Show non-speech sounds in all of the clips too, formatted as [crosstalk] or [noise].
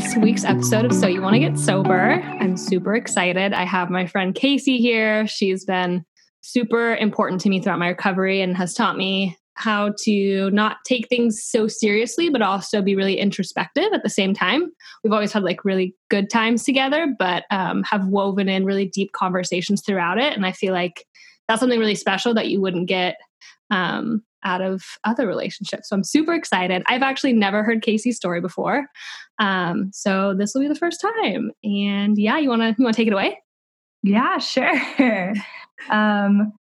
this week's episode of So You Want to Get Sober. I'm super excited. I have my friend Casey here. She's been super important to me throughout my recovery and has taught me how to not take things so seriously, but also be really introspective at the same time. We've always had like really good times together, but um, have woven in really deep conversations throughout it. And I feel like that's something really special that you wouldn't get um, out of other relationships. So I'm super excited. I've actually never heard Casey's story before. Um, so this will be the first time. And yeah, you wanna you wanna take it away? Yeah, sure. [laughs] um,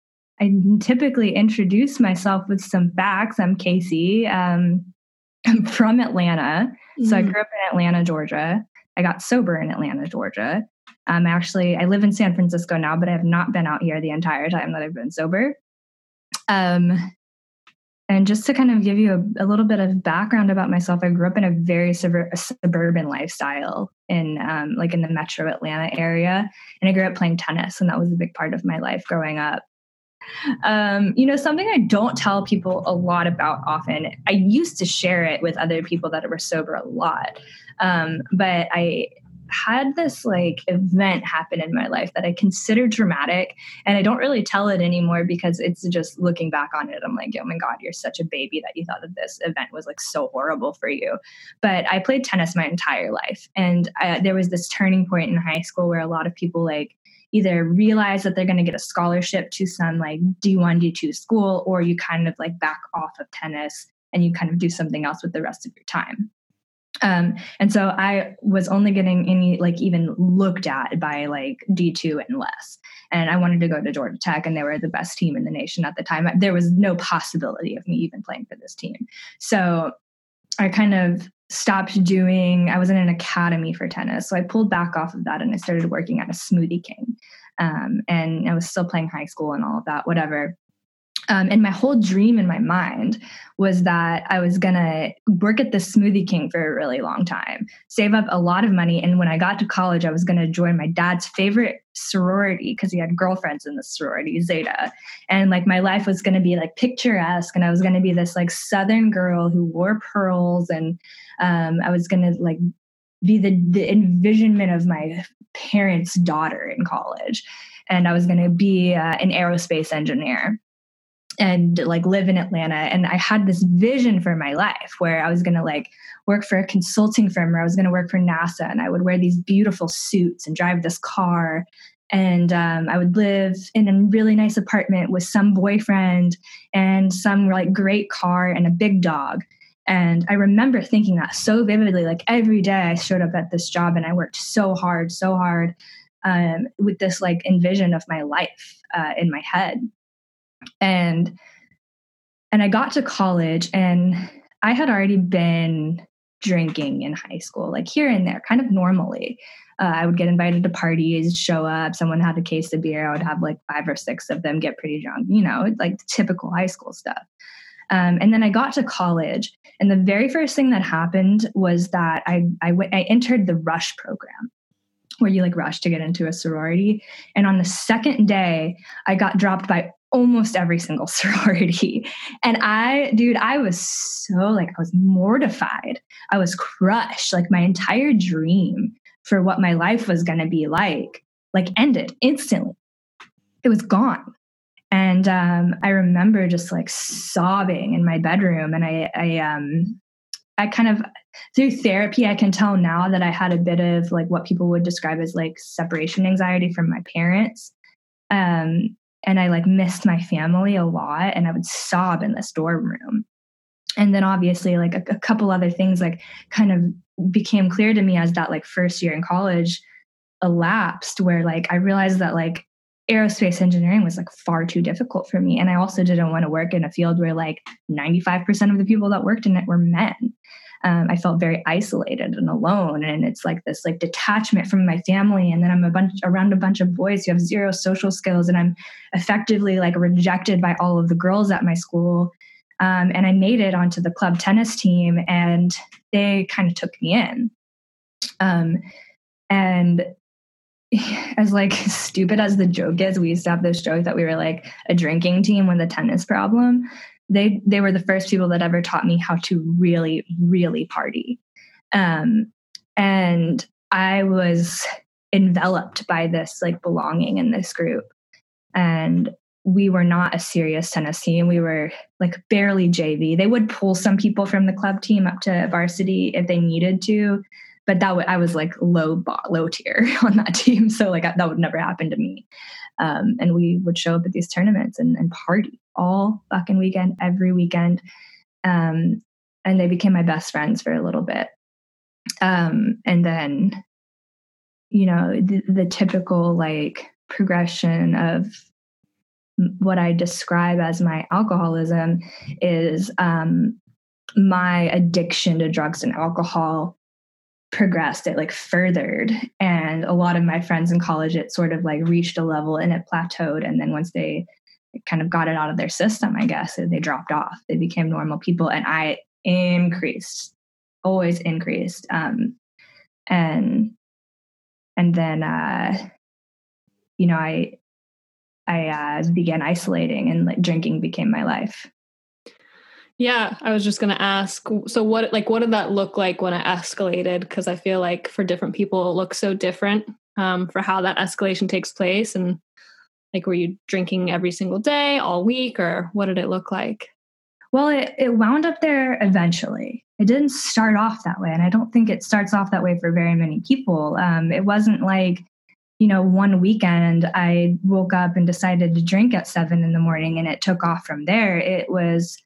I typically introduce myself with some facts. I'm Casey. Um, I'm from Atlanta. Mm-hmm. So I mm-hmm. grew up in Atlanta, Georgia. I got sober in Atlanta, Georgia. Um, I actually, I live in San Francisco now, but I have not been out here the entire time that I've been sober. Um, and just to kind of give you a, a, little bit of background about myself, I grew up in a very sub- suburban lifestyle in um, like in the metro Atlanta area. And I grew up playing tennis, and that was a big part of my life growing up. Um, you know, something I don't tell people a lot about often. I used to share it with other people that were sober a lot. Um, but I had this like event happen in my life that I consider dramatic and I don't really tell it anymore because it's just looking back on it I'm like oh my god you're such a baby that you thought that this event was like so horrible for you. But I played tennis my entire life and I, there was this turning point in high school where a lot of people like either realize that they're going to get a scholarship to some like D1 D2 school or you kind of like back off of tennis and you kind of do something else with the rest of your time um, and so I was only getting any like even looked at by like D2 and less. And I wanted to go to Georgia Tech, and they were the best team in the nation at the time. There was no possibility of me even playing for this team. So I kind of stopped doing, I was in an academy for tennis. So I pulled back off of that and I started working at a Smoothie King. Um, and I was still playing high school and all of that, whatever. Um, and my whole dream in my mind was that I was gonna work at the Smoothie King for a really long time, save up a lot of money. And when I got to college, I was gonna join my dad's favorite sorority because he had girlfriends in the sorority, Zeta. And like my life was gonna be like picturesque, and I was gonna be this like Southern girl who wore pearls, and um, I was gonna like be the, the envisionment of my parents' daughter in college. And I was gonna be uh, an aerospace engineer and like live in Atlanta. And I had this vision for my life where I was going to like work for a consulting firm or I was going to work for NASA and I would wear these beautiful suits and drive this car. And um, I would live in a really nice apartment with some boyfriend and some like great car and a big dog. And I remember thinking that so vividly. Like every day I showed up at this job and I worked so hard, so hard um, with this like envision of my life uh, in my head and and I got to college and I had already been drinking in high school, like here and there, kind of normally. Uh, I would get invited to parties, show up, someone had a case of beer, I would have like five or six of them get pretty drunk, you know, like typical high school stuff. Um, and then I got to college, and the very first thing that happened was that I, I, w- I entered the Rush program where you like rush to get into a sorority. And on the second day, I got dropped by almost every single [laughs] sorority. And I, dude, I was so like, I was mortified. I was crushed. Like my entire dream for what my life was going to be like, like ended instantly. It was gone. And um, I remember just like sobbing in my bedroom. And I, I, um, I kind of through therapy, I can tell now that I had a bit of like what people would describe as like separation anxiety from my parents. Um, and I like missed my family a lot and I would sob in this dorm room. And then obviously like a, a couple other things like kind of became clear to me as that like first year in college elapsed where like I realized that like aerospace engineering was like far too difficult for me and I also didn't want to work in a field where like 95% of the people that worked in it were men um, I felt very isolated and alone. And it's like this like detachment from my family. And then I'm a bunch around a bunch of boys who have zero social skills, and I'm effectively like rejected by all of the girls at my school. Um, and I made it onto the club tennis team, and they kind of took me in. Um, and [laughs] as like stupid as the joke is, we used to have this joke that we were like a drinking team with a tennis problem they they were the first people that ever taught me how to really really party um, And I was enveloped by this like belonging in this group. And we were not a serious tennis team. We were like barely JV. They would pull some people from the club team up to varsity if they needed to, but that w- I was like low low tier [laughs] on that team, so like that would never happen to me. Um, and we would show up at these tournaments and, and party all fucking weekend, every weekend. Um, and they became my best friends for a little bit. Um, and then, you know, the, the typical like progression of what I describe as my alcoholism is um, my addiction to drugs and alcohol progressed it like furthered. And a lot of my friends in college it sort of like reached a level and it plateaued. And then once they kind of got it out of their system i guess they dropped off. They became normal people and i increased always increased. Um and and then uh you know i i uh began isolating and like drinking became my life yeah, I was just going to ask so what like what did that look like when it escalated because I feel like for different people it looks so different um, for how that escalation takes place and like were you drinking every single day all week or what did it look like? Well, it, it wound up there eventually. It didn't start off that way. And I don't think it starts off that way for very many people. Um, it wasn't like, you know, one weekend I woke up and decided to drink at seven in the morning and it took off from there. It was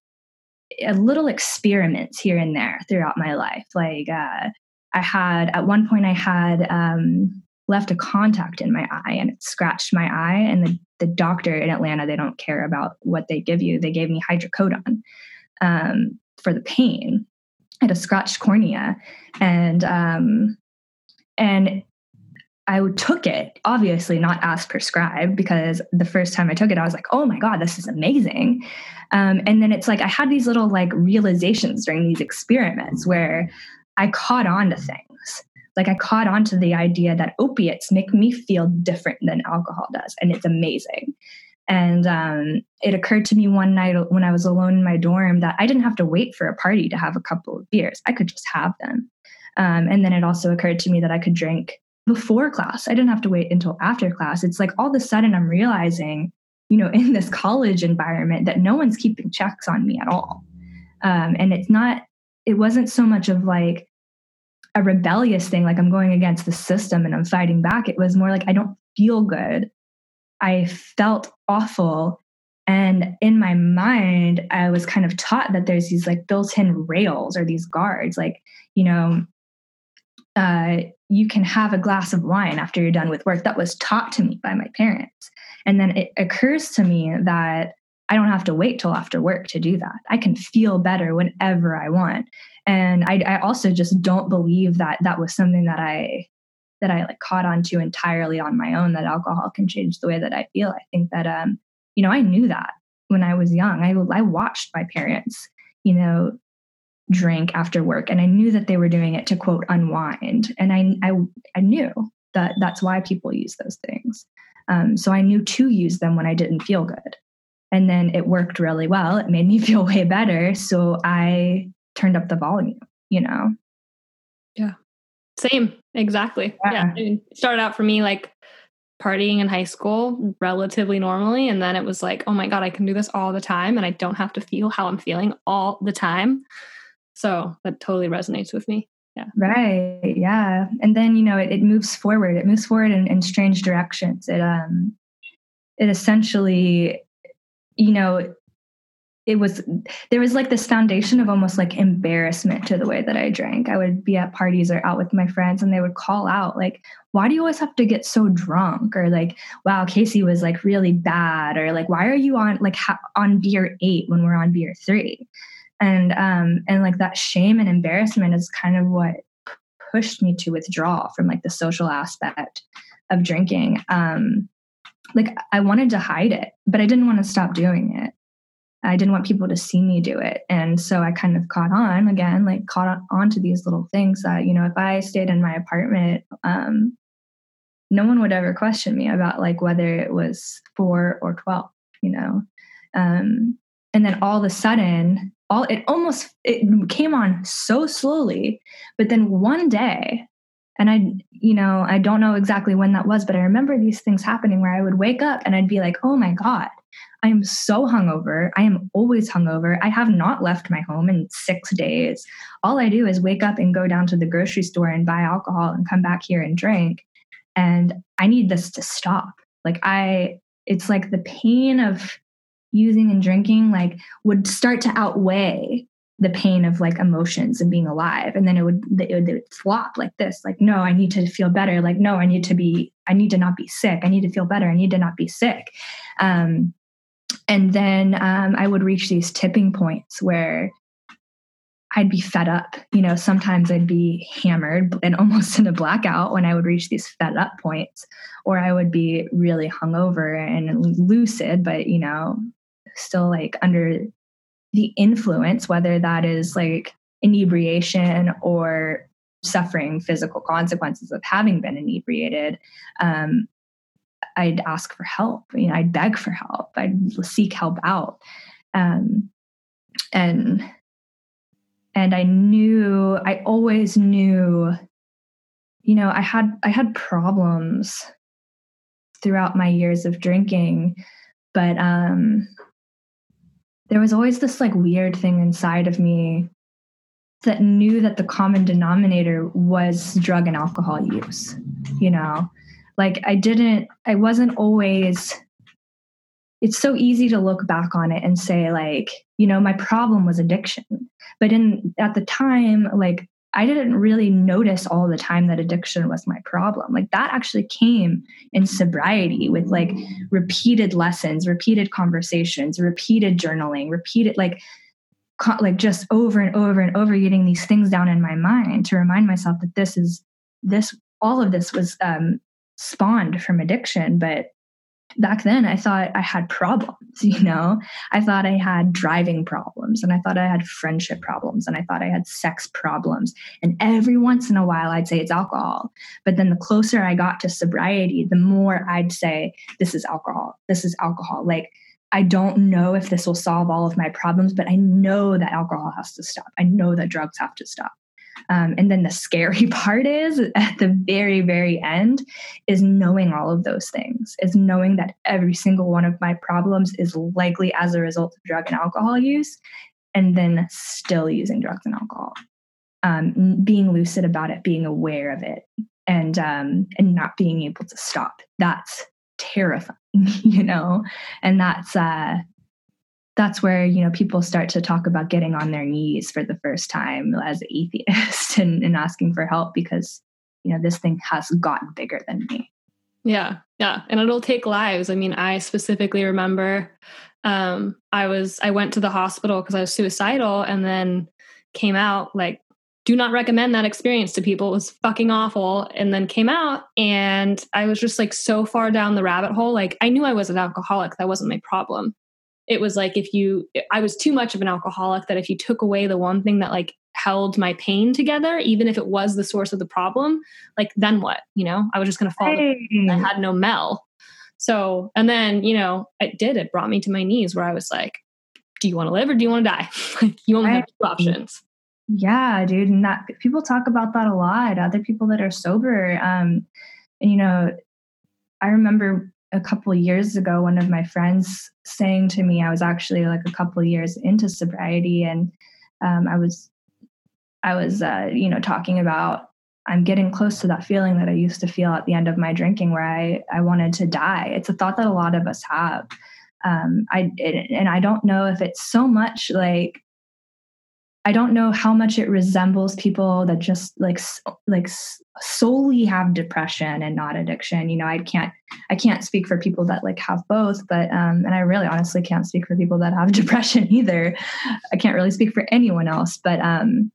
a little experiments here and there throughout my life. Like uh, I had at one point I had um, left a contact in my eye and it scratched my eye. And the the doctor in Atlanta they don't care about what they give you. They gave me hydrocodone um, for the pain. I had a scratched cornea, and um, and I took it, obviously not as prescribed, because the first time I took it, I was like, oh my God, this is amazing. Um, and then it's like I had these little like realizations during these experiments where I caught on to things. Like I caught on to the idea that opiates make me feel different than alcohol does. And it's amazing. And um, it occurred to me one night when I was alone in my dorm that I didn't have to wait for a party to have a couple of beers. I could just have them. Um, and then it also occurred to me that I could drink before class. I didn't have to wait until after class. It's like all of a sudden I'm realizing, you know, [laughs] in this college environment that no one's keeping checks on me at all. Um, and it's not, it wasn't so much of like a rebellious thing, like I'm going against the system and I'm fighting back. It was more like I don't feel good. I felt awful. And in my mind, I was kind of taught that there's these like built in rails or these guards, like, you know, uh, you can have a glass of wine after you're done with work. That was taught to me by my parents. And then it occurs to me that I don't have to wait till after work to do that. I can feel better whenever I want. And I, I also just don't believe that that was something that I that I like caught on to entirely on my own. That alcohol can change the way that I feel. I think that um, you know, I knew that when I was young. I I watched my parents, you know, drink after work and i knew that they were doing it to quote unwind. And i i, I knew that that's why people use those things. Um, so i knew to use them when i didn't feel good. And then it worked really well. It made me [laughs] feel way better. So i turned up the volume you know? Yeah. Same. Exactly. Yeah, yeah. it started out for me like partying in high school relatively normally and then it was like oh my god i can do this all the time and i don't have to feel how i'm feeling all the time so that totally resonates with me. Yeah. Right. Yeah. And then, you know, it, it moves forward. It moves forward in, in strange directions. It um it essentially, you know, it was there was like this foundation of almost like embarrassment to the way that I drank. I would be at parties or out with my friends and they would call out like, "Why do you always have to get so drunk?" or like, "Wow, Casey was like really bad," or like, "Why are you on like ha- on beer 8 when we're on beer 3?" And um and like that shame and embarrassment is kind of what pushed me to withdraw from like the social aspect of drinking. Um like i wanted to hide it but i didn't want to stop doing it. I didn't want people to see me do it. And so i kind of caught on again like caught on to these little things that you know if i stayed in my apartment um no one would ever question me about like whether it was 4 or 12 you know? Um and then all of a sudden all it almost it came on so slowly but then one day and I, you know, I don't know exactly when that was, but I remember these things happening where I would wake up and I'd be like, oh my God, I am so hungover. I am always hungover. I have not left my home in six days. All I do is wake up and go down to the grocery store and buy alcohol and come back here and drink. And I need this to stop. Like, I, it's like the pain of using and drinking, like, would start to outweigh the pain of like emotions and being alive. And then it would, it would, it would flop like this like no i need to feel better. Like no i need to be i need to not be sick. I need to feel better. I need to not be sick. Um, and then um, i would reach these tipping points where I'd be fed up. You know, sometimes I'd be hammered and [laughs] almost in a blackout when I would reach these fed up points, or I would be really hungover and lucid, but, you know, still like under the influence, whether that is like inebriation or suffering physical consequences of having been inebriated, um, I'd ask for help. You know, I'd beg for help. I'd seek help out, um, and and I knew, I always knew, you know, I had I had problems throughout my years of drinking, but um, there was always this like weird thing inside of me that knew that the common denominator was drug and alcohol use you know? Like i didn't i wasn't always it's so easy to look back on it and say like you know my problem was addiction. But in at the time like I didn't really notice all the time that addiction was my problem. Like that actually came in sobriety with like repeated lessons, repeated conversations, repeated journaling, repeated like like just over and over and over getting these things down in my mind to remind myself that this is this all of this was um spawned from addiction but back then I thought I had problems, [laughs] you know? I thought I had driving problems and I thought I had friendship problems and I thought I had sex problems. And every once in a while I'd say it's alcohol. But then the closer I got to sobriety, the more I'd say, this is alcohol. This is alcohol. Like, I don't know if this will solve all of my problems, but I know that alcohol has to stop. I know that drugs have to stop. Um, and then the scary [laughs] part is at the very, very end is knowing all of those things, is knowing that every single one of my problems is likely as a result of drug and alcohol use, and then still using drugs and alcohol. Um, being lucid about it, being aware of it, and um, and not being able to stop. That's terrifying, [laughs] you know, and that's uh, that's where you know people start to talk about getting on their knees for the first time as an atheist [laughs] and, and asking for help because you know this thing has gotten bigger than me yeah yeah and it'll take lives i mean i specifically remember um i was i went to the hospital because i was suicidal and then came out like do not recommend that experience to people. It was fucking awful. And then came out and I was just like so far down the rabbit hole. Like I knew I was an alcoholic. That wasn't my problem it was like if you i was too much of an alcoholic that if you took away the one thing that like held my pain together even if it was the source of the problem like then what you know? I was just going to fall hey. i had no mel. So and then you know it did it brought me to my knees where i was like do you want to live or do you want to die? [laughs] Like you only have two options. Yeah dude and that people talk about that a lot other people that are sober um and you know i remember a couple years ago one of my friends saying to me i was actually like a couple years into sobriety and um, i was i was uh, you know talking about i'm getting close to that feeling that i used to feel at the end of my drinking where i i wanted to die. It's a thought that a lot of us have. Um, i it, and i don't know if it's so much like I don't know how much it resembles people that just like like solely have depression and not addiction. You know, I can't I can't speak for people that like have both, but um, and I really honestly can't speak for people that have [laughs] depression either. I can't really speak for anyone else, but um,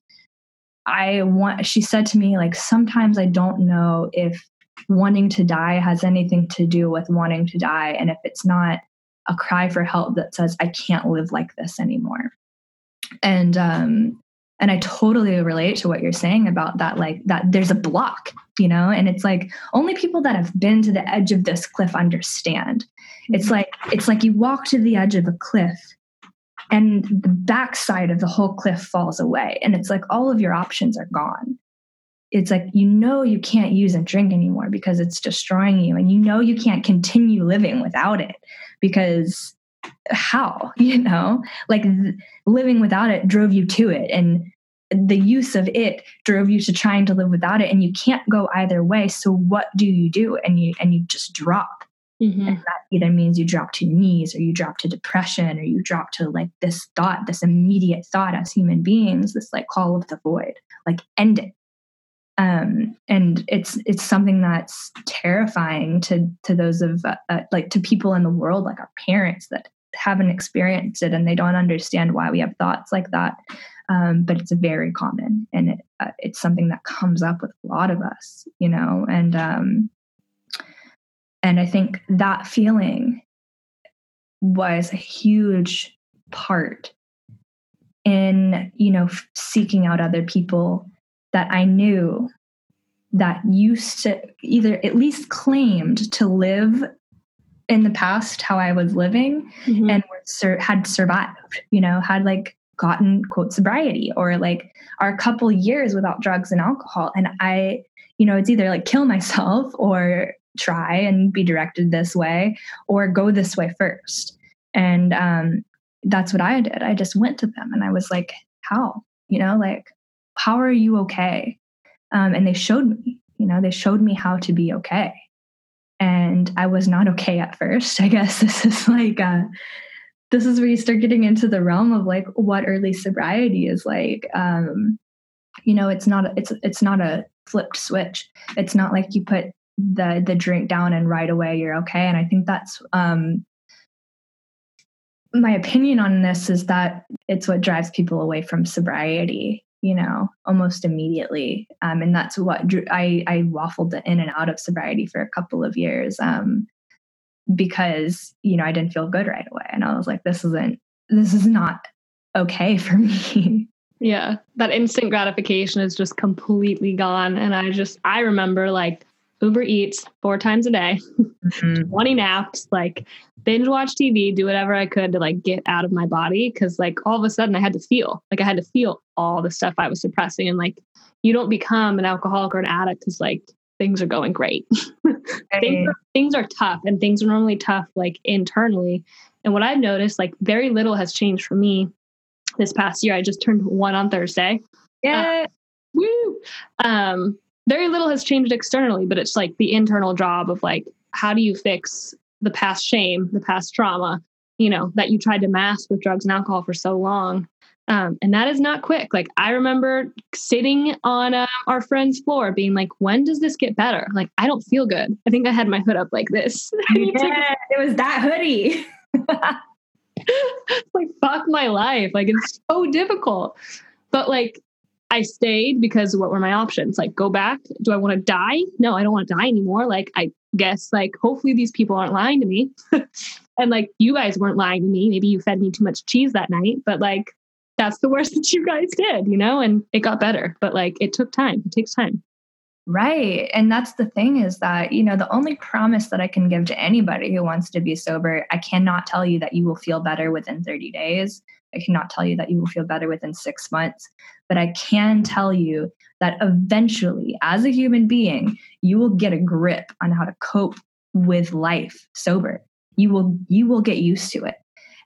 I want. She said to me like sometimes I don't know if wanting to die has anything to do with wanting to die, and if it's not a cry for help that says I can't live like this anymore and um and i totally relate to what you're saying about that like that there's a block you know? And it's like only people that have been to the edge of this cliff understand. It's mm-hmm. like it's like you walk to the edge of a cliff and the backside of the whole cliff falls away and it's like all of your options are gone. It's like you know you can't use and drink anymore because it's destroying you and you know you can't continue living without it because how [laughs] you know? Like th- living without it drove you to it and the use of it drove you to trying to live without it and you can't go either way so what do you do? And you and you just drop. Mm-hmm. and that either means you drop to knees or you drop to depression or you drop to like this thought this immediate thought as human beings this like call of the void. Like end it um, and it's it's something that's terrifying to to those of uh, uh, like to people in the world like our parents that haven't experienced it and they don't understand why we have thoughts like that. Um, but it's very common and it, uh, it's something that comes up with a lot of us you know? And um, and i think that feeling was a huge part in you know seeking out other people that i knew that used to either at least claimed to live in the past how I was living mm-hmm. and sur- had survived, you know, had like gotten quote sobriety or like our couple years without drugs and alcohol. And I, you know, it's either like kill myself or try and be directed this way or go this way first. And um, that's what I did. I just went to them and I was like, how? You know, like, how are you okay? Um, and they showed me, you know, they showed me how to be okay and I was not okay at first. [laughs] I guess this is like uh, this is where you start getting into the realm of like what early sobriety is like. Um, you know, it's not it's it's not a flipped switch. It's not like you put the the drink down and right away you're okay. And I think that's um, my opinion on this is that it's what drives people away from sobriety you know, almost immediately. Um, and that's what drew, I, I waffled in and out of sobriety for a couple of years um, because, you know, I didn't feel good right away. And I was like, this isn't, this is not okay for [laughs] me. Yeah. That instant gratification is just completely gone. And I just, I remember like Uber Eats four times a day, mm-hmm. [laughs] 20 naps, like binge watch TV, do whatever I could to like get out of my body. Cause like all of a sudden I had to feel like I had to feel all the stuff I was suppressing. And like you don't become an alcoholic or an addict because like things are going great. [laughs] things, are, things are tough and things are normally tough like internally. And what I've noticed, like very little has changed for me this past year. I just turned one on Thursday. Yeah. Uh, woo. Um, very little has changed externally, but it's like the internal job of like, how do you fix the past shame, the past trauma, you know, that you tried to mask with drugs and alcohol for so long. Um, and that is not quick. Like I remember sitting on uh, our friend's floor, being like, "When does this get better?" Like I don't feel good. I think I had my hood up like this. [laughs] yeah, it was that hoodie. [laughs] like fuck my life. Like it's so difficult. But like I stayed because what were my options? Like, go back? Do I want to die? No, I don't want to die anymore. Like, I guess, like, hopefully these people aren't lying to me. [laughs] and like, you guys weren't lying to me. Maybe you fed me too much cheese that night, but like, that's the [laughs] worst that you guys did, you know? And it got better, but like, it took time. It takes time. Right. And that's the thing is that, you know, the only promise that I can give to anybody who wants to be sober, I cannot tell you that you will feel better within 30 days. I cannot tell you that you will feel better within six months, but I can tell you that eventually, as a human being, you will get a grip on how to cope with life sober. You will you will get used to it,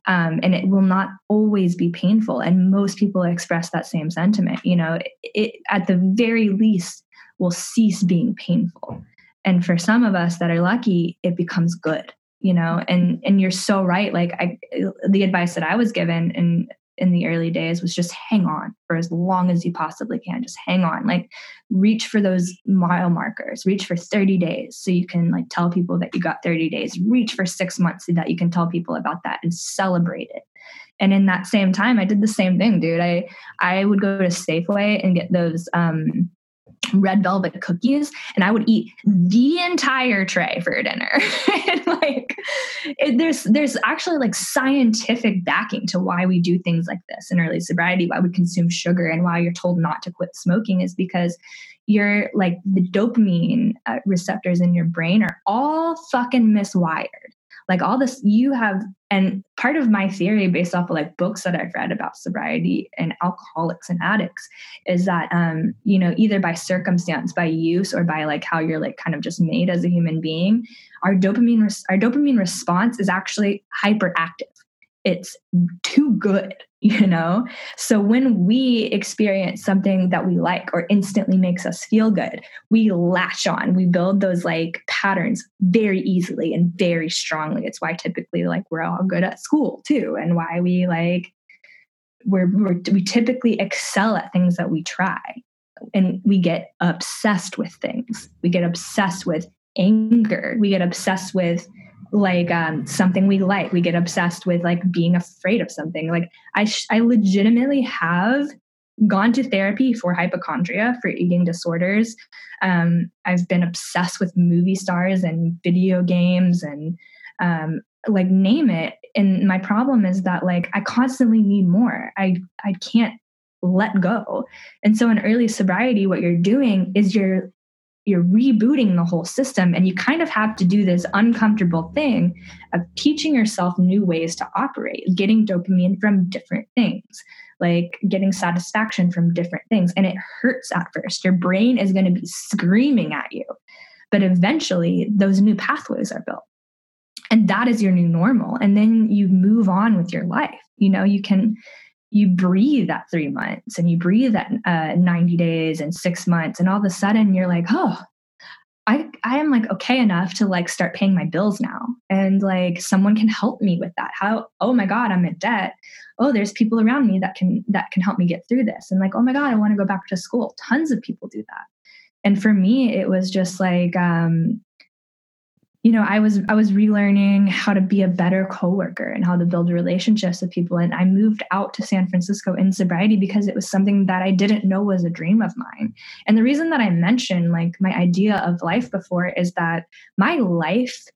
um, and it will not always be painful. And most people express that same sentiment. You know, it, it at the very least will cease being painful. And for some of us that are lucky, it becomes good you know and and you're so right like i the advice that i was given in in the early days was just hang on for as long as you possibly can just hang on like reach for those mile markers reach for 30 days so you can like tell people that you got 30 days reach for 6 months so that you can tell people about that and celebrate it. And in that same time i did the same thing dude i i would go to safeway and get those um red velvet cookies and I would eat the entire tray for dinner. [laughs] and like it, there's there's actually like scientific backing to why we do things like this in early sobriety, why we consume sugar and why you're told not to quit smoking is because you're like the dopamine uh, receptors in your brain are all fucking miswired. Like all this you have and part of my theory based off of like books that i've read about sobriety and alcoholics and addicts is that um you know either by circumstance by use or by like how you're like kind of just made as a human being our dopamine res- our dopamine response is actually hyperactive it's too good [laughs] you know? So when we experience something that we like or instantly makes us feel good we latch on. We build those like patterns very easily and very strongly. It's why typically like we're all good at school too and why we like we're, we're we typically excel at things that we try and we get obsessed with things. We get obsessed with anger. We get obsessed with like um, something we like. We get obsessed with like being afraid of something. Like I, sh- I legitimately have gone to therapy for hypochondria, for eating disorders. Um, I've been obsessed with movie stars and video games and um, like name it. And my problem is that like I constantly need more. I I can't let go. And so in early sobriety, what you're doing is you're you're rebooting the whole system and you kind of have to do this uncomfortable thing of teaching yourself new ways to operate getting dopamine from different things like getting satisfaction from different things. And it hurts at first. Your brain is going to be screaming at you. But eventually those new pathways are built. And that is your new normal. And then you move on with your life. You know you can you breathe at three months and you breathe at uh, 90 days and six months and all of a sudden you're like oh I, I am like okay enough to like start paying my bills now. And like someone can help me with that. How oh my god i'm in debt. Oh there's people around me that can that can help me get through this. And like oh my god i want to go back to school. Tons of people do that. And for me it was just like um you know i was i was relearning how to be a better coworker and how to build relationships with people and i moved out to san francisco in sobriety because it was something that i didn't know was a dream of mine and the reason that i mentioned like my idea of life before is that my life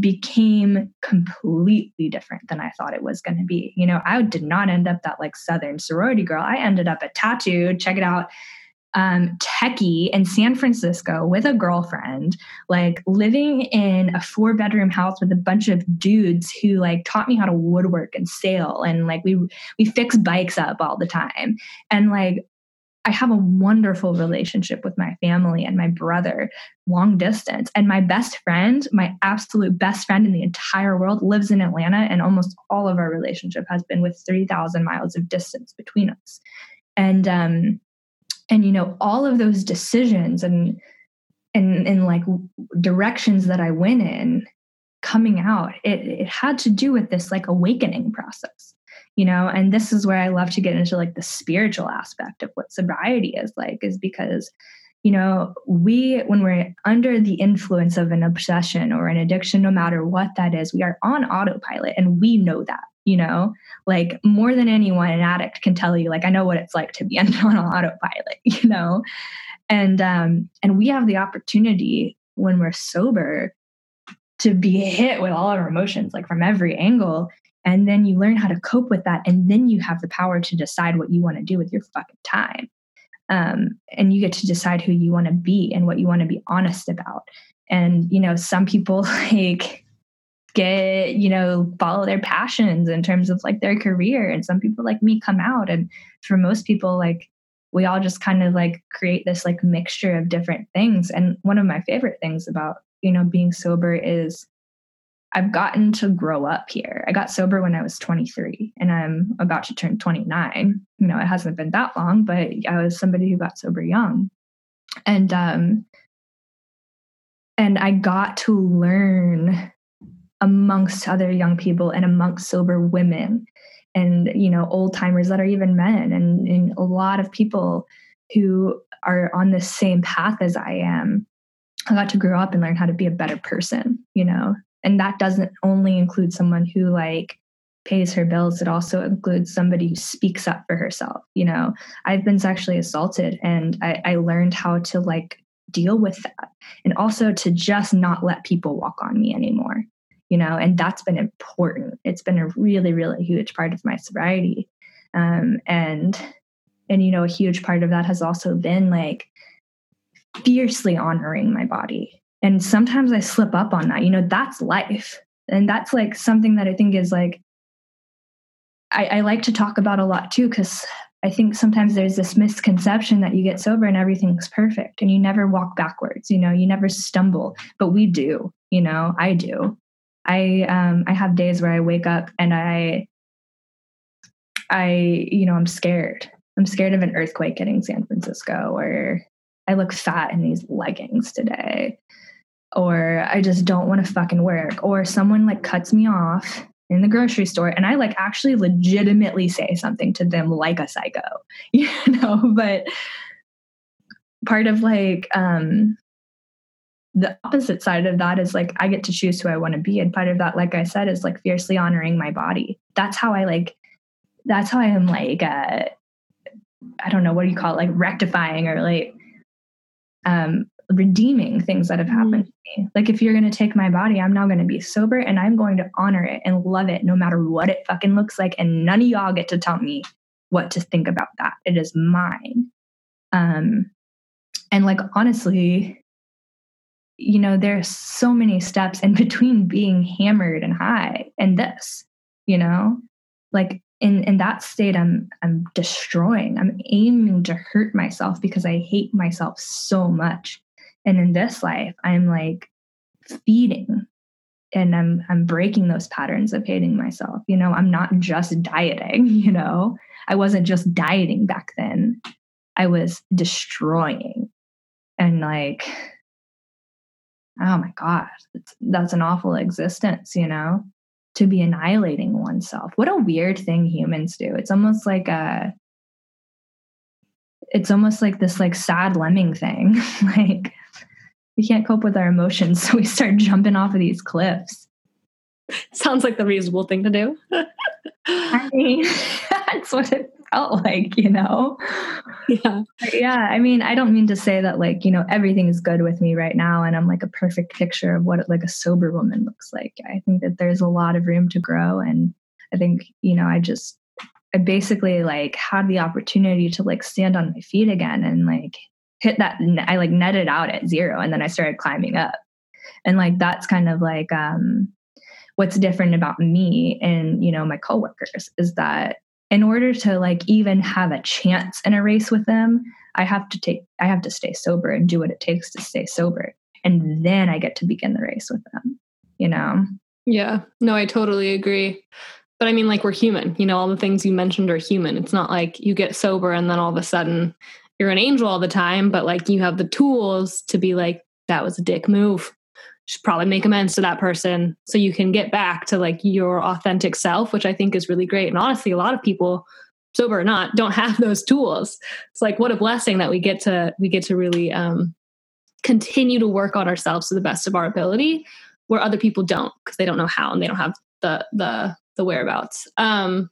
became completely different than I thought it was going to be. You know, I did not end up that like Southern sorority girl. I ended up a tattooed, check it out, um, techie in San Francisco with a girlfriend, like living in a four bedroom house with a bunch of dudes who like taught me how to woodwork and sail, and like we we fix bikes up all the time, and like I have a wonderful relationship with my family and my brother, long distance. And my best friend, my absolute best friend in the entire world, lives in Atlanta. And almost all of our relationship has been with 3,000 miles of distance between us. And um, and you know all of those decisions and and and like directions that i went in coming out it it had to do with this like awakening process you know? And this is where i love to get into like the spiritual aspect of what sobriety is like is because you know we when we're under the influence of an obsession or an addiction no matter what that is we are on autopilot and we know that you know? Like more than anyone an addict can tell you like i know what it's like to be [laughs] on autopilot you know? And um and we have the opportunity when we're sober to be hit with all our emotions like from every angle. And then you learn how to cope with that and then you have the power to decide what you want to do with your fucking time. Um, and you get to decide who you want to be and what you want to be honest about. And you know some people [laughs] like get you know follow their passions in terms of like their career and some people like me come out and for most people like we all just kind of like create this like mixture of different things and one of my favorite things about you know being sober is I've gotten to grow up here. I got sober when I was 23 and I'm about to turn 29. You know, it hasn't been that long, but I was somebody who got sober young. And um and I got to learn amongst other young people and amongst sober women and you know old timers that are even men and, and a lot of people who are on the same path as I am. I got to grow up and learn how to be a better person, you know. And that doesn't only include someone who like pays her bills, it also includes somebody who speaks up for herself. You know, I've been sexually assaulted and I, I learned how to like deal with that and also to just not let people walk on me anymore you know, and that's been important. It's been a really, really huge part of my sobriety. Um, and, and, you know, a huge part of that has also been like fiercely honoring my body. And sometimes I slip up on that, you know, that's life. and that's like something that i think is like i, I like to talk about a lot too because i think sometimes there's this misconception that you get sober and everything's perfect and you never walk backwards you know you never stumble but we do you know i do i um i have days where i wake up and i i you know i'm scared. I'm scared of an earthquake hitting san francisco or i look fat in these leggings today or I just don't want to fucking work, or someone like cuts me off in the grocery store and I like actually legitimately say something to them like a psycho, [laughs] you know, but part of like um the opposite side of that is like I get to choose who I want to be. And part of that, like I said, is like fiercely honoring my body. That's how I like that's how I am like uh I don't know what do you call it, like rectifying or like um redeeming things that have happened mm. to me. Like if you're going to take my body, I'm now going to be sober and I'm going to honor it and love it no matter what it fucking looks like and none of y'all get to tell me what to think about that. It is mine. Um and like honestly, you know, there's so many steps in [laughs] between being hammered and high and this, you know? Like in in that state i'm i'm destroying i'm aiming to hurt myself because i hate myself so much. And in this life i'm like feeding and i'm i'm breaking those patterns of hating myself you know? I'm not just dieting [laughs] you know? I wasn't just dieting back then. I was destroying and like oh my god that's an awful existence you know? To be annihilating oneself. What a weird thing humans do. It's almost like a it's almost like this like sad lemming thing. [laughs] Like we can't cope with our emotions [laughs] so we start jumping off of these cliffs. Sounds like the reasonable thing to do. [laughs] I mean that's what it [laughs] felt like you know? [laughs] Yeah. Yeah i mean i don't mean to say that like you know everything is good with me right now and i'm like a perfect picture of what like a sober woman looks like. I think that there's a lot of room to grow and i think you know i just I basically like had the opportunity to like stand on my feet again and like hit that I like netted out at zero and then I started climbing up. And like that's kind of like um what's different about me and you know my coworkers is that in order to like even have a chance in a race with them, I have to take I have to stay sober and do what it takes to stay sober. And then I get to begin the race with them, you know? Yeah. No, I totally agree. But I mean, like, we're human. You know, all the things you mentioned are human. It's not like you get sober and then all of a sudden you're an angel all the time, but like you have the tools to be like, that was a dick move. Should probably make amends to that person so you can get back to like your authentic self, which I think is really great. And honestly, a lot of people, sober or not, don't [laughs] have those tools. It's like what a blessing that we get to we get to really um, continue to work on ourselves to the best of our ability, where other people don't because they don't know how and they don't have the the the whereabouts. Um,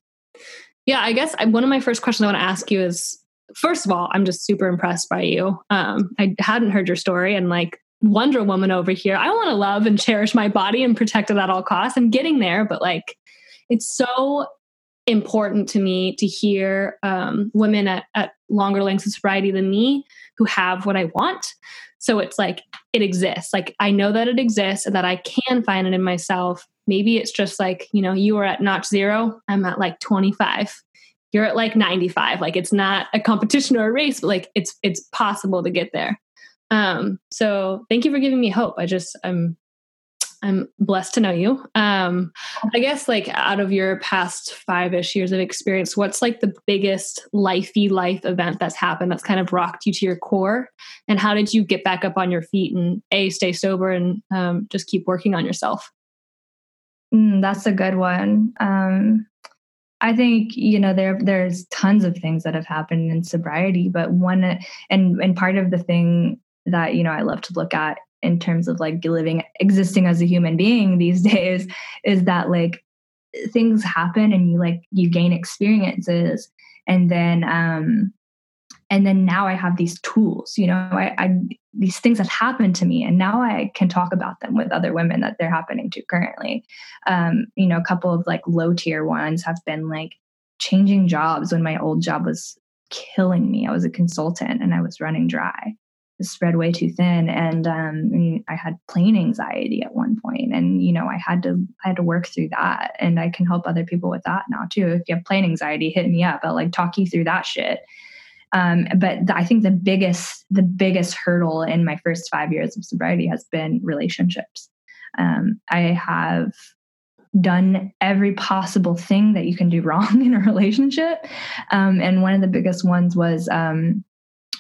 yeah, I guess I, one of my first questions I want to ask you is first of all, I'm just super impressed by you. Um, I hadn't heard your story and like Wonder Woman over here. I want to love and cherish my body and protect it at all costs. I'm getting there, but like it's so important to me to hear um, women at, at longer lengths of sobriety than me who have what I want. So it's like it exists. Like I know that it exists and that I can find it in myself. Maybe it's just like, you know, you are at notch zero, I'm at like 25 you're at like 95 like it's not a competition or a race but like it's it's possible to get there um so thank you for giving me hope. I just i'm i'm blessed to know you. Um i guess like out of your past five-ish years of experience what's like the biggest lifey life event that's happened that's kind of rocked you to your core? And how did you get back up on your feet and a stay sober and um, just keep working on yourself? Mm, that's a good one. Um I think you know there there's tons of things that have happened in sobriety, but one and and part of the thing that you know I love to look at in terms of like living existing as a human being these [laughs] days is that like things happen and you like you gain experiences and then um and then now i have these tools you know I, I, these things have happened to me and now i can talk about them with other women that they're happening to currently. Um, you know a couple of like low tier ones have been like changing jobs when my old job was killing me. I was a consultant and i was running dry spread way too thin. And um, I, had plane anxiety at one point and you know i had to i had to work through that. And i can help other people with that now too. If you have plane anxiety hit me up. I'll like talk you through that shit. Um, but I think the biggest the biggest hurdle in my first five years of sobriety has been relationships. Um, I have done every possible thing that you can do [laughs] wrong in a relationship, um, and one of the biggest ones was um,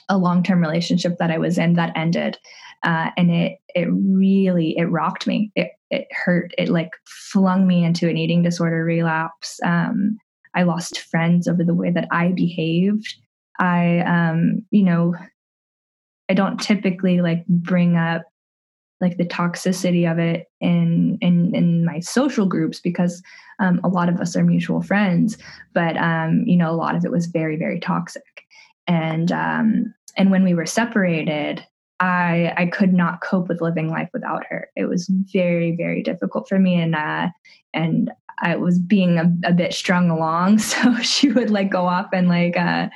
a long term relationship that I was in that ended, uh, and it it really it rocked me. It it hurt. It like flung me into an eating disorder relapse. Um, I lost friends over the way that I behaved. I, um, you know, I don't typically like bring up like the toxicity of it in in in my social groups because um, a lot of us are mutual friends, but um, you know, a lot of it was very very toxic, and um, and when we were separated. I I could not cope with living life without her. It was very very difficult for me, and uh, and I was being a, a bit strung along. [laughs] So she would like go off and like uh,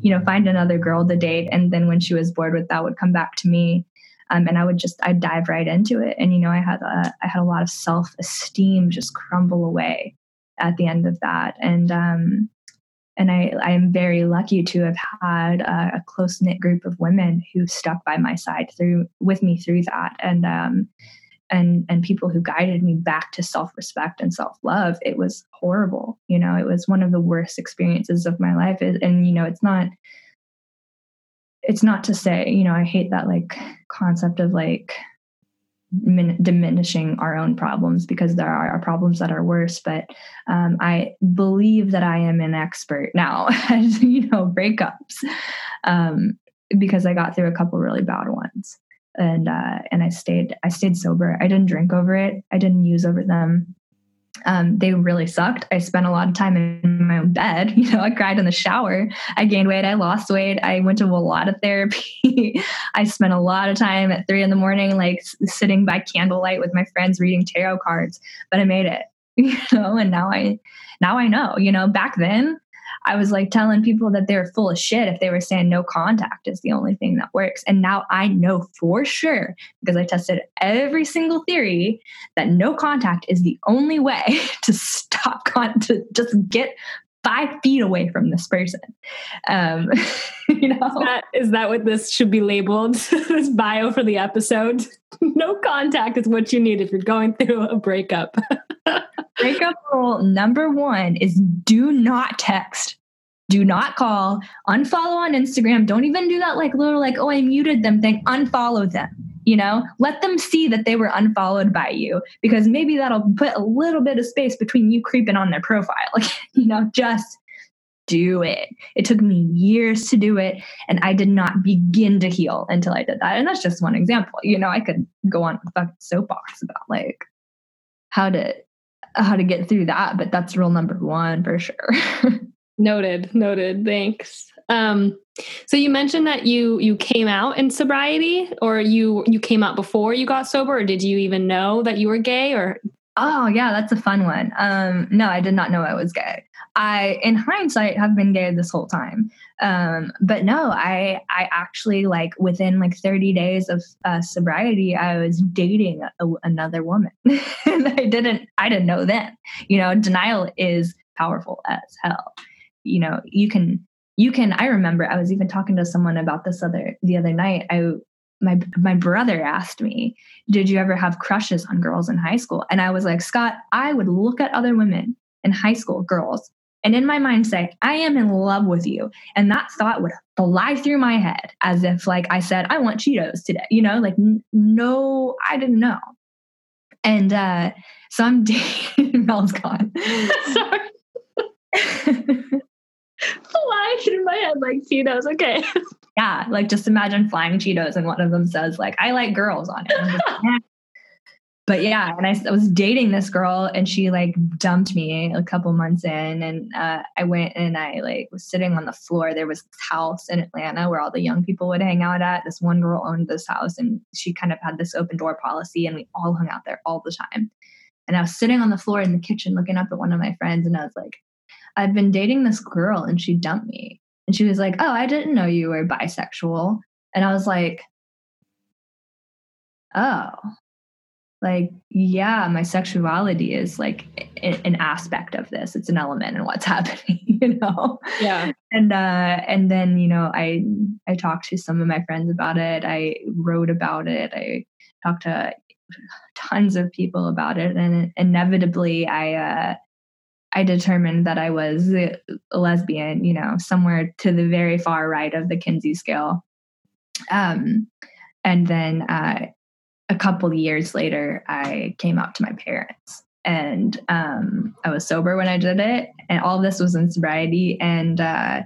you know, find another girl to date. And then when she was bored with that, would come back to me. Um, and I would just, I'd dive right into it. And, you know, I had a, I had a lot of self esteem just crumble away at the end of that. And, um, and I, I am very lucky to have had a, a close knit group of women who stuck by my side through with me through that. And, um, and and people who guided me back to self-respect and self-love. It was horrible you know? It was one of the worst experiences of my life. And you know it's not it's not to say you know i hate that like concept of like min- diminishing our own problems because there are problems that are worse but um, i believe that i am an expert now [laughs] at you know breakups um, because i got through a couple really bad ones and uh, and I stayed I stayed sober. I didn't drink over it. I didn't use over them. Um, they really sucked. I spent a lot of time in my own bed. [laughs] You know, I cried in the shower. I gained weight. I lost weight. I went to a lot of [laughs] therapy. I spent a lot of time at three in the morning, like sitting by candlelight with my friends reading tarot cards. But I made it. [laughs] You know, and now I now I know. You know, back then I was like telling people that they're full of shit if they were saying no contact is the only thing that works. And now I know for sure because I tested every single theory that no contact is the only way [laughs] to stop con- to just get five feet away from this person. Um, [laughs] you know, is that, is that what this should be labeled? [laughs] this bio for the episode. no contact is what you need if you're going through a breakup. breakup rule number one is do not text do not call, unfollow on Instagram. Don't even do that like little like, oh, I muted them thing. Unfollow them. You know, let them see that they were unfollowed by you because maybe that'll put a little bit of space between you creeping on their profile. [laughs] Like, you know, just do it. It took me years to do it, and I did not begin to heal until I did that. And that's just one example. You know, I could go on a fucking soapbox about like how to how to get through that, but that's rule number one for sure. [laughs] Noted, noted. Thanks. Um, so you mentioned that you you came out in sobriety, or you you came out before you got sober, or did you even know that you were gay? Or oh yeah, that's a fun one. Um, no, I did not know I was gay. I, in hindsight, have been gay this whole time. Um, but no, I I actually like within like 30 days of uh, sobriety, I was dating a, another woman, [laughs] and I didn't I didn't know then. You know, denial is powerful as hell you know you can you can i remember i was even talking to someone about this other the other night. I my my brother asked me did you ever have crushes on girls in high school? And i was like scott i would look at other women in high school girls and in my mind say i am in love with you and that thought would fly through my head as if like i said i want cheetos today you know like n- no i didn't know. And uh so i'm dating mel's gone. [laughs] [laughs] Sorry [laughs] flying in my head like Cheetos. Okay. Yeah, like just imagine flying Cheetos and one of them says like I like girls on it. [laughs] but yeah, and I, I, was dating this girl and she like dumped me a couple months in, and uh, I went and I like was sitting on the floor. There was this house in Atlanta where all the young people would hang out at. This one girl owned this house, and she kind of had this open door policy, and we all hung out there all the time. And I was sitting on the floor in the kitchen looking up at one of my friends, and I was like, I've been dating this girl and she dumped me. And she was like, Oh, I didn't know you were bisexual. And I was like, oh, like, yeah, my sexuality is like an aspect of this. It's an element in what's [laughs] happening, you know? Yeah. And, uh, and then, you know, I, I talked to some of my friends about it. I wrote about it. I talked to tons of people about it. And inevitably I, uh, I determined that I was a lesbian, you know, somewhere to the very far right of the Kinsey scale. Um, and then uh, a couple years later, I came out to my parents, and um, I was sober when I did it, and all this was in sobriety. And uh,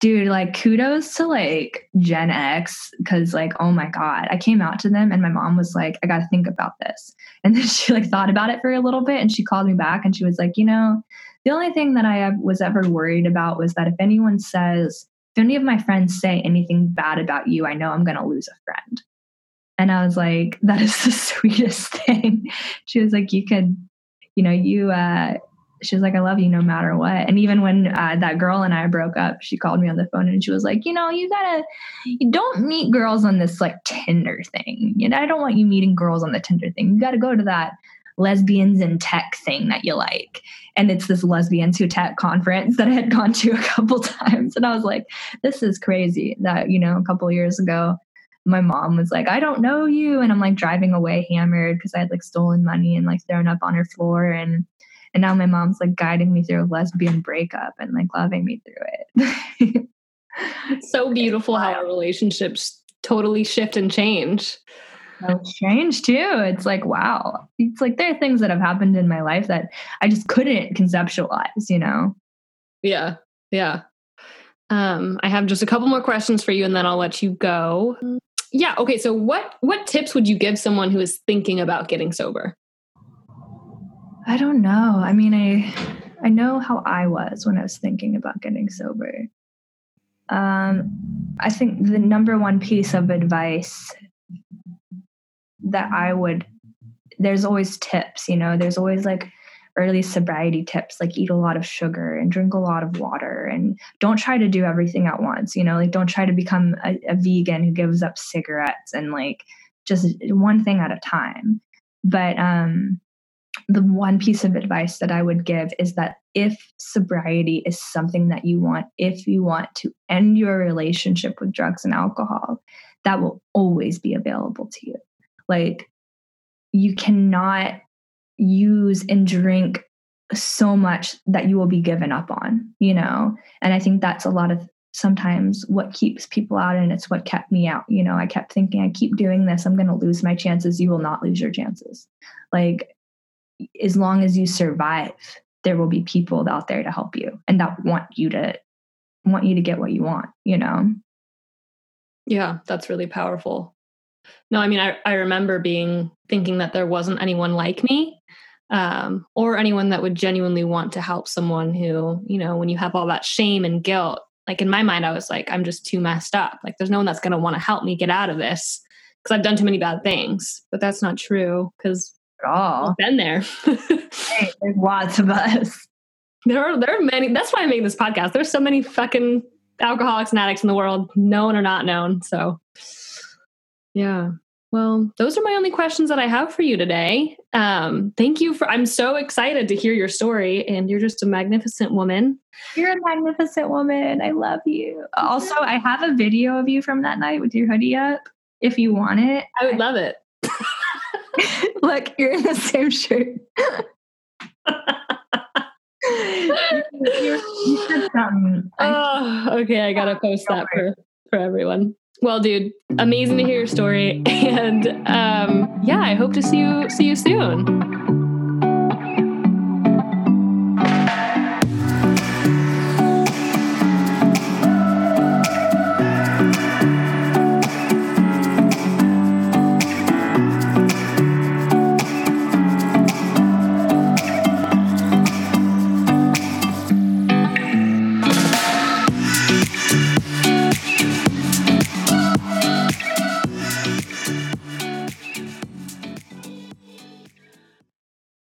dude, like kudos to like Gen X, because like oh my god, I came out to them, and my mom was like, I got to think about this, [laughs] and then she like thought about it for a little bit, and she called me back, and she was like, you know, the only thing that I was ever worried about was that if anyone says if any of my friends say anything bad about you, I know I'm to lose a friend. And I was like, that is the [laughs] sweetest thing. She was like, you could, you know, you, uh, she was like, I love you no matter what. And even when uh, that girl and I broke up, she called me on the phone and she was like, you know, you gotta, you don't meet girls on this like Tinder thing. You know, I don't want you meeting girls on the Tinder thing. You got to go to that lesbians in tech thing that you like. And it's this lesbians who tech conference that I had gone to [laughs] a couple times. And I was like, this is crazy that, you know, a couple years ago, my mom was like, I don't know you. And I'm like driving away hammered because I had like stolen money and like thrown up on her floor. And and now my mom's like guiding me through a lesbian breakup and like loving me through it. it's [laughs] so beautiful how our relationships totally shift and change. So strange too. It's like, wow. It's like there are things that have happened in my life that I just couldn't conceptualize, you know? Yeah. Yeah. Um, I have just a couple more questions for you and then I'll let you go. Yeah. Okay. So what what tips would you give someone who is thinking about getting sober? I don't know. I mean, I I know how I was when I was thinking about getting sober. Um, I think the number one piece of advice that I would there's always tips, you know, there's always like early sobriety tips like eat a lot of sugar and drink a lot of water and don't try to do everything at once you know like don't try to become a, a vegan who gives up cigarettes and like just one thing at a time but um the one piece of advice that I would give is that if sobriety is something that you want, if you want to end your relationship with drugs and alcohol, that will always be available to you. Like, you cannot use and drink so much that you will be given up on, you know? And I think that's a lot of sometimes what keeps people out and it's what kept me out. You know, I kept thinking, I keep doing this, I'm going to lose my chances. You will not lose your chances. Like, as long as you survive, there will be people out there to help you and that want you to want you to get what you want, you know? Yeah, that's really powerful. No, I mean, I, I remember being thinking that there wasn't anyone like me um, or anyone that would genuinely want to help someone who, you know, when you have all that shame and guilt, like in my mind, I was like, I'm just too messed up. Like, there's no one that's going to want to help me get out of this because I've done too many bad things. But that's not true because at all. I've been there. hey, [laughs] there's lots of us. There are there are many. That's why I made this podcast. There's so many fucking alcoholics and addicts in the world, known or not known. So, yeah. Well, those are my only questions that I have for you today. Um, thank you for. I'm so excited to hear your story, and you're just a magnificent woman. You're a magnificent woman. I love you. Also, I have a video of you from that night with your hoodie up. If you want it, I would love it. [laughs] Look, you're in the same shirt. you, you said something. Oh, okay. I gotta post that for for everyone. Well, dude, amazing to hear your story, [laughs] and um, yeah, I hope to see you see you soon.